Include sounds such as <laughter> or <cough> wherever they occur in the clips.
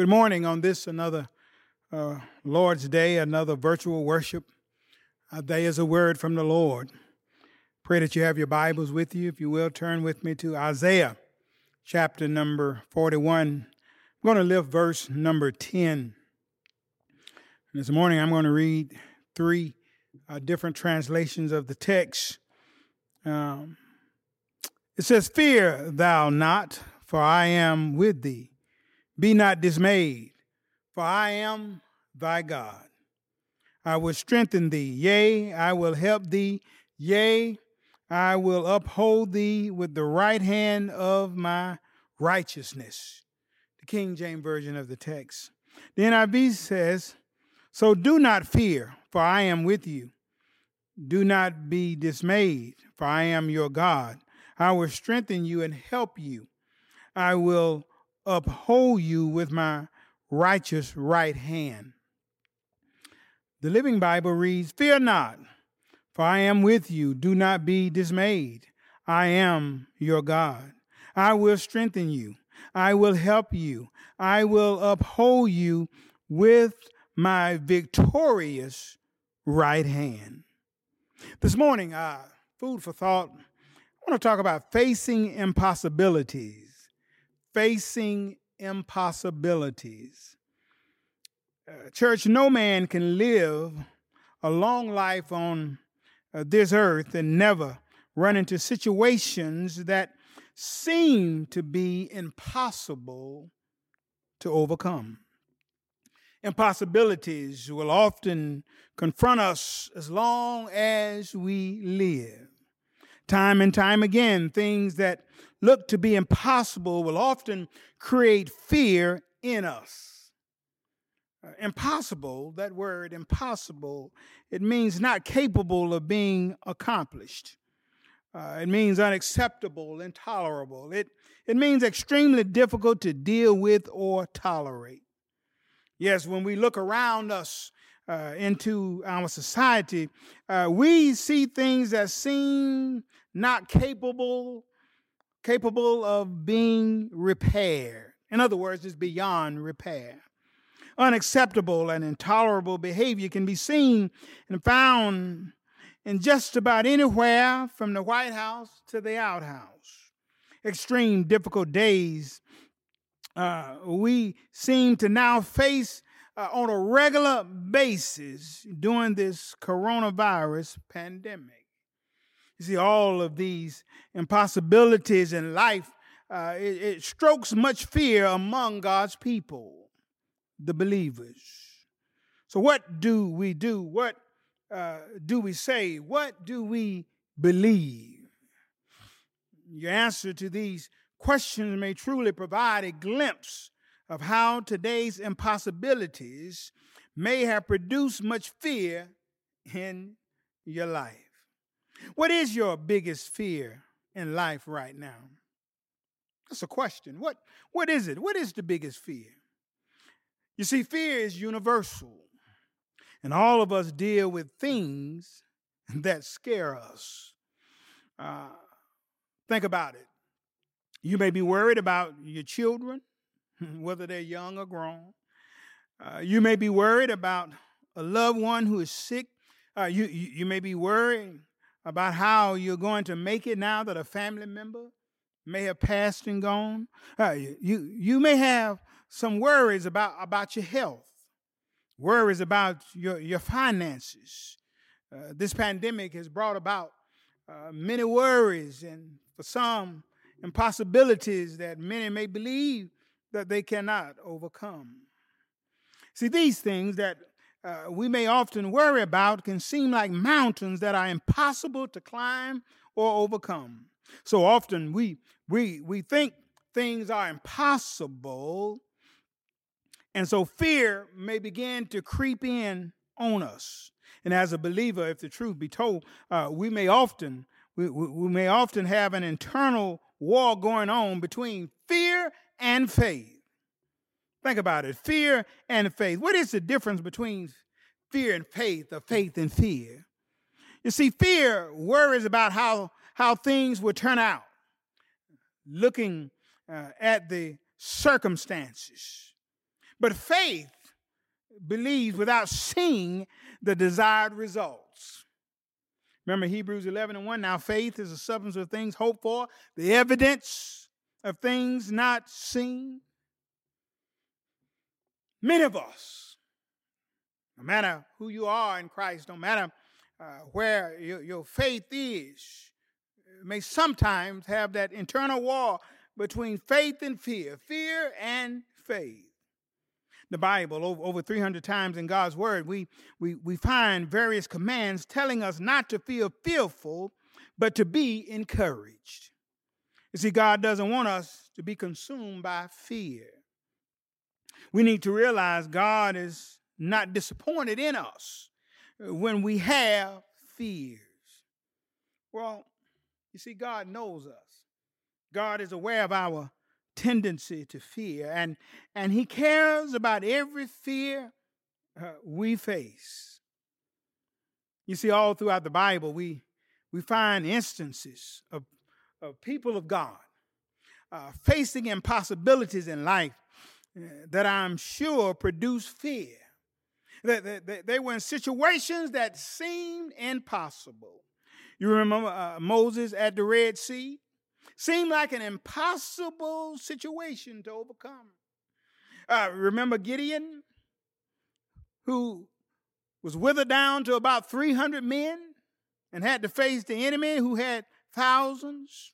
Good morning on this, another uh, Lord's Day, another virtual worship. day, is a word from the Lord. Pray that you have your Bibles with you. If you will, turn with me to Isaiah chapter number 41. I'm going to lift verse number 10. And this morning I'm going to read three uh, different translations of the text. Um, it says, Fear thou not, for I am with thee. Be not dismayed, for I am thy God. I will strengthen thee, yea, I will help thee, yea, I will uphold thee with the right hand of my righteousness. The King James Version of the text. The NIV says, So do not fear, for I am with you. Do not be dismayed, for I am your God. I will strengthen you and help you. I will uphold you with my righteous right hand. The Living Bible reads, Fear not, for I am with you. Do not be dismayed. I am your God. I will strengthen you. I will help you. I will uphold you with my victorious right hand. This morning, uh, food for thought, I want to talk about facing impossibilities facing impossibilities. Uh, church, no man can live a long life on uh, this earth and never run into situations that seem to be impossible to overcome. Impossibilities will often confront us as long as we live. Time and time again, things that look to be impossible will often create fear in us. Uh, impossible, that word impossible, it means not capable of being accomplished. Uh, it means unacceptable, intolerable. It, it means extremely difficult to deal with or tolerate. Yes, when we look around us uh, into our society, uh, we see things that seem not capable capable of being repaired. In other words, it's beyond repair. Unacceptable and intolerable behavior can be seen and found in just about anywhere from the White House to the outhouse. Extreme difficult days uh, we seem to now face uh, on a regular basis during this coronavirus pandemic. You see, all of these impossibilities in life, uh, it, it strokes much fear among God's people, the believers. So, what do we do? What uh, do we say? What do we believe? Your answer to these questions may truly provide a glimpse of how today's impossibilities may have produced much fear in your life. What is your biggest fear in life right now? That's a question. What, what is it? What is the biggest fear? You see, fear is universal, and all of us deal with things <laughs> that scare us. Uh, think about it. You may be worried about your children, <laughs> whether they're young or grown. Uh, you may be worried about a loved one who is sick. Uh, you, you, you may be worried about how you're going to make it now that a family member may have passed and gone. Uh, you, you may have some worries about, about your health, worries about your, your finances. Uh, this pandemic has brought about uh, many worries and for some impossibilities that many may believe that they cannot overcome. See, these things that uh, we may often worry about can seem like mountains that are impossible to climb or overcome. So often we, we, we think things are impossible, and so fear may begin to creep in on us. And as a believer, if the truth be told, uh, we may often we, we, we may often have an internal war going on between fear and faith. Think about it fear and faith. What is the difference between fear and faith or faith and fear? You see, fear worries about how, how things will turn out, looking uh, at the circumstances. But faith believes without seeing the desired results. Remember Hebrews 11 and 1. Now, faith is the substance of things hoped for, the evidence of things not seen. Many of us, no matter who you are in Christ, no matter uh, where your, your faith is, may sometimes have that internal war between faith and fear, fear and faith. The Bible, over, over 300 times in God's Word, we, we, we find various commands telling us not to feel fearful, but to be encouraged. You see, God doesn't want us to be consumed by fear. We need to realize God is not disappointed in us when we have fears. Well, you see, God knows us. God is aware of our tendency to fear, and, and He cares about every fear uh, we face. You see, all throughout the Bible, we, we find instances of, of people of God uh, facing impossibilities in life that I'm sure produce fear. They, were in situations that seemed impossible. You remember uh, Moses at the Red Sea? Seemed like an impossible situation to overcome. Uh, remember Gideon, who was withered down to about 300 men and had to face the enemy who had thousands?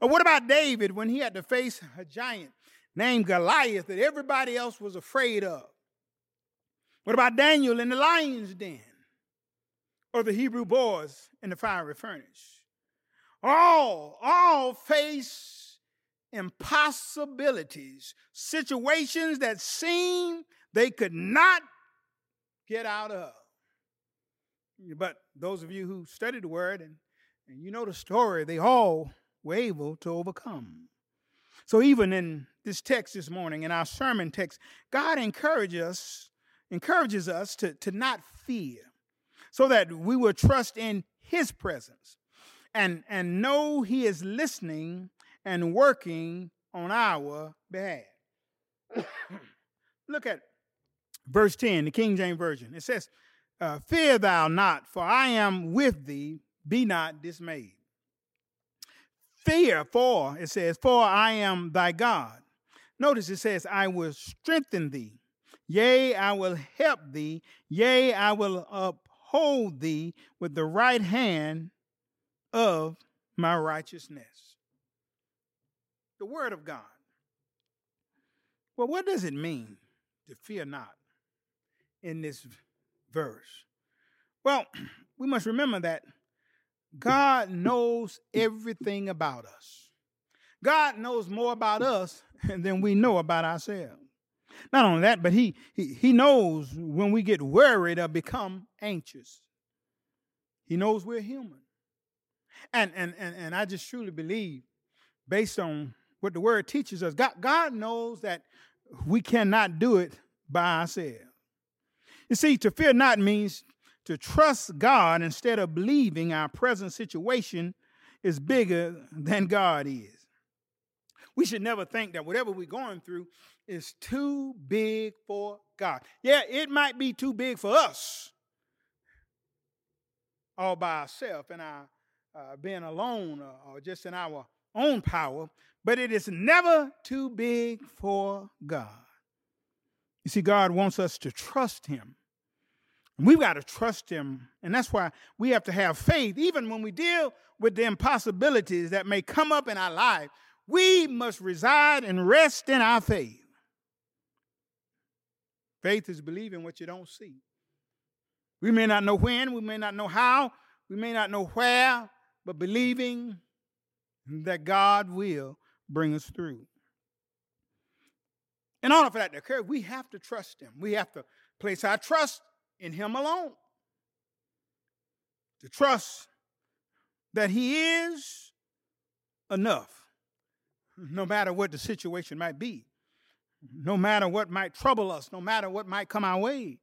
Or what about David when he had to face a giant named Goliath that everybody else was afraid of? What about Daniel in the lion's den? Or the Hebrew boys in the fiery furnace? All, all face impossibilities, situations that seem they could not get out of. But those of you who study the word and, and you know the story, they all were able to overcome. So even in this text this morning, in our sermon text, God encourages us, encourages us to, to not fear, so that we will trust in his presence and, and know he is listening and working on our behalf. Look at verse 10, the King James Version. It says, uh, Fear thou not, for I am with thee, be not dismayed fear, for it says, For I am thy God. Notice it says, I will strengthen thee. Yea, I will help thee. Yea, I will uphold thee with the right hand of my righteousness. The word of God. Well, what does it mean to fear not in this verse? Well, <clears throat> we must remember that God knows everything about us. God knows more about us <laughs> than we know about ourselves. Not only that, but he, he, he knows when we get worried or become anxious. He knows we're human. And, and, and, and I just truly believe, based on what the word teaches us, God, God knows that we cannot do it by ourselves. You see, to fear not means to trust God instead of believing our present situation is bigger than God is. We should never think that whatever we're going through is too big for God. Yeah, it might be too big for us all by ourselves and our uh, being alone or, or just in our own power, but it is never too big for God. You see, God wants us to trust Him We've got to trust him. And that's why we have to have faith. Even when we deal with the impossibilities that may come up in our life, we must reside and rest in our faith. Faith is believing what you don't see. We may not know when, we may not know how, we may not know where, but believing that God will bring us through. In order for that to occur, we have to trust Him. We have to place our trust in Him alone. To trust that He is enough, no matter what the situation might be, no matter what might trouble us, no matter what might come our way.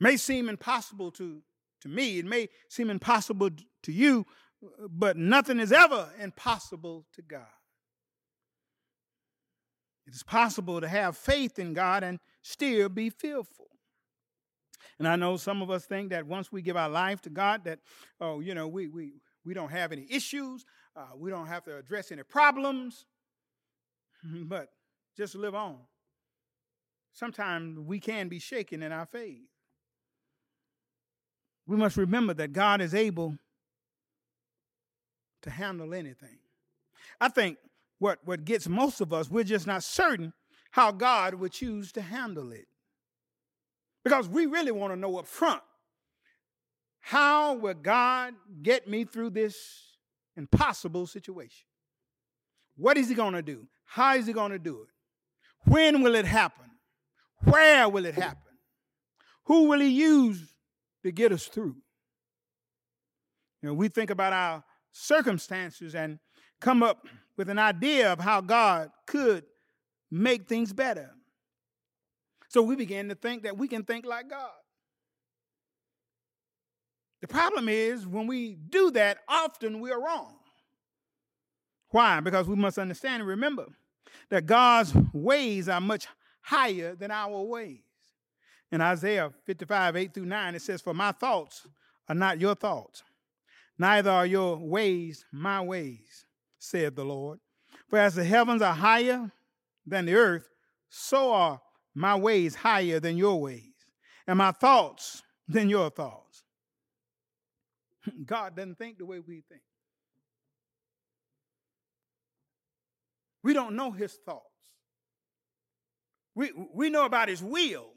May seem impossible to, to me, it may seem impossible to you, but nothing is ever impossible to God. It is possible to have faith in God and still be fearful. And I know some of us think that once we give our life to God, that, oh, you know, we, we, we don't have any issues, uh, we don't have to address any problems, <laughs> but just live on. Sometimes we can be shaken in our faith. We must remember that God is able to handle anything. I think what, what gets most of us, we're just not certain how God would choose to handle it. Because we really want to know up front how will God get me through this impossible situation? What is He going to do? How is He going to do it? When will it happen? Where will it happen? Who will He use to get us through? You know, we think about our circumstances and come up with an idea of how God could make things better. So we begin to think that we can think like God. The problem is when we do that, often we are wrong. Why? Because we must understand and remember that God's ways are much higher than our ways. In Isaiah 55, 8 through 9, it says, For my thoughts are not your thoughts, neither are your ways my ways, said the Lord. For as the heavens are higher than the earth, so are my ways higher than your ways, and my thoughts <laughs> than your thoughts. <laughs> God doesn't think the way we think. We don't know his thoughts. We, we know about his will,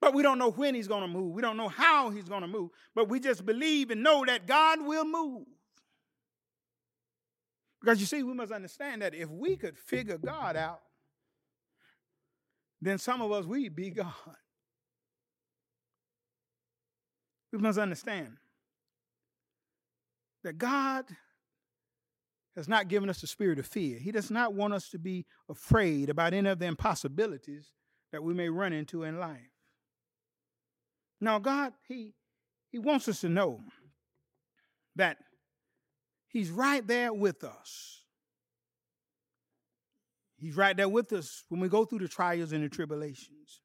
but we don't know when he's going to move. We don't know how he's going to move, but we just believe and know that God will move. Because you see, we must understand that if we could figure God out, then some of us, we'd be <laughs> God. We must understand that God has not given us the spirit of fear. He does not want us to be afraid about any of the impossibilities that we may run into in life. Now, God, He, he wants us to know that He's right there with us. He's right there with us when we go through the trials and the tribulations.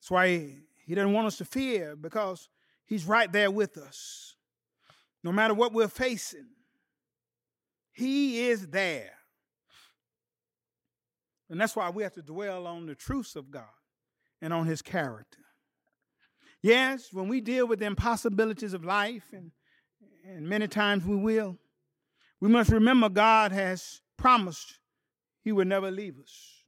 That's why he, he doesn't want us to fear because he's right there with us. No matter what we're facing, he is there. And that's why we have to dwell on the truths of God and on his character. Yes, when we deal with the impossibilities of life, and, and many times we will, we must remember God has promised he would never leave us.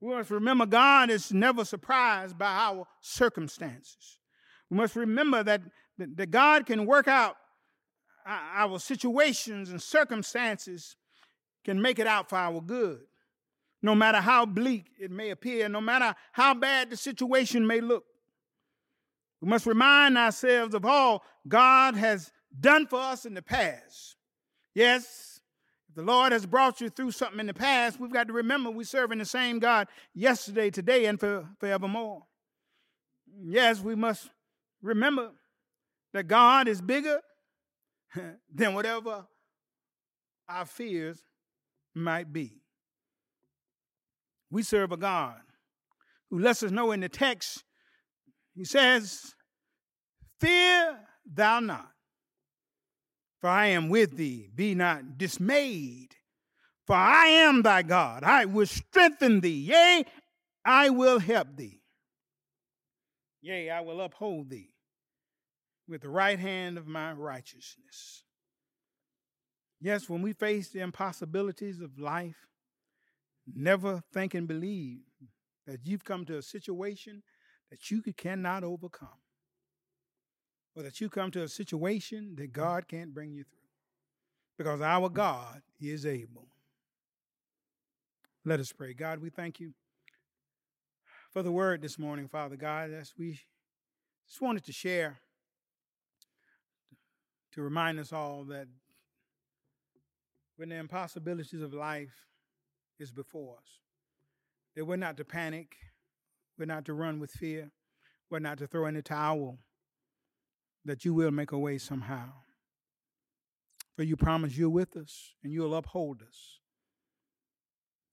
We must remember God is never surprised by our circumstances. We must remember that, that God can work out our situations and circumstances, can make it out for our good. No matter how bleak it may appear, no matter how bad the situation may look. We must remind ourselves of all God has done for us in the past. Yes, the Lord has brought you through something in the past, we've got to remember we're serving the same God yesterday, today, and for, forevermore. Yes, we must remember that God is bigger <laughs> than whatever our fears might be. We serve a God who lets us know in the text, he says, Fear thou not for I am with thee. Be not dismayed, for I am thy God. I will strengthen thee. Yea, I will help thee. Yea, I will uphold thee with the right hand of my righteousness. Yes, when we face the impossibilities of life, never think and believe that you've come to a situation that you cannot overcome or that you come to a situation that mm-hmm. God can't bring you through. Because our mm-hmm. God is able. Let us pray. God, we thank you for the word this morning, Father God, as we just wanted to share, to remind us all that when the impossibilities of life is before us, that we're not to panic, we're not to run with fear, we're not to throw in the towel, that you will make a way somehow. For you promise you're with us and you'll uphold us.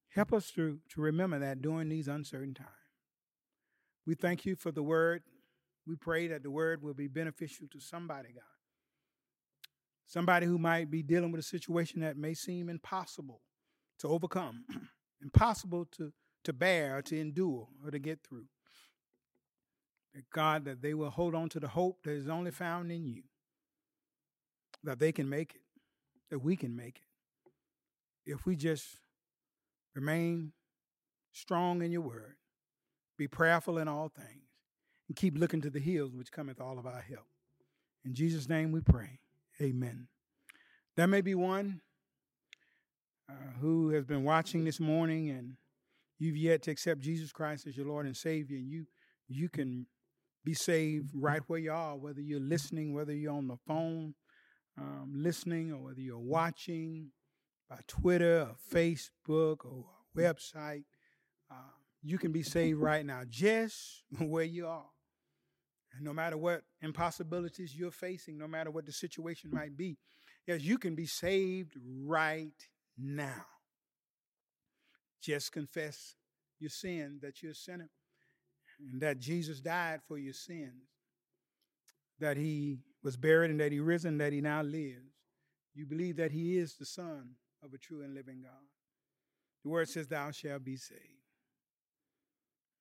Help us to, to remember that during these uncertain times. We thank you for the word. We pray that the word will be beneficial to somebody, God. Somebody who might be dealing with a situation that may seem impossible to overcome, <clears throat> impossible to, to bear, to endure, or to get through. That God, that they will hold on to the hope that is only found in you, that they can make it, that we can make it. If we just remain strong in your word, be prayerful in all things, and keep looking to the hills which cometh all of our help. In Jesus' name we pray. Amen. There may be one uh, who has been watching this morning and you've yet to accept Jesus Christ as your Lord and Savior. and You you can be saved mm. right where you are, whether you're mm. listening, whether you're on the phone um, listening, or whether you're mm. watching by Twitter or Facebook or website. Uh, you can be saved right now, just <laughs> where you are. And no matter what impossibilities you're facing, no matter what the situation might be, yes, you can be saved right now. Just confess your sin, that you're a sinner, and that Jesus died for your sins, that he was buried and that he risen, that he now lives. You believe that he is the Son of a true and living God. The word says, Thou shalt be saved.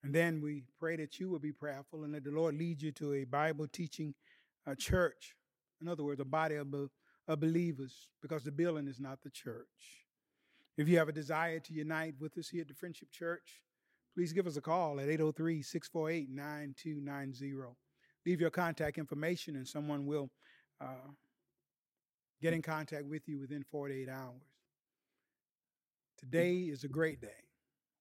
And then we pray that you will be prayerful and that the Lord lead you to a Bible teaching uh, church. In other words, a body of, of believers, because the building is not the church. If you have a desire to unite with us here at the Friendship Church, please give us a call at 803 648 9290. Leave your contact information and someone will uh, get in contact with you within 48 hours. Today is a great day.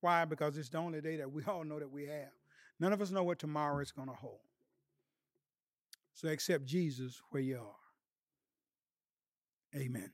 Why? Because it's the only day that we <laughs> all know that we have. None of us know what tomorrow is going to hold. So accept Jesus where you are. Amen.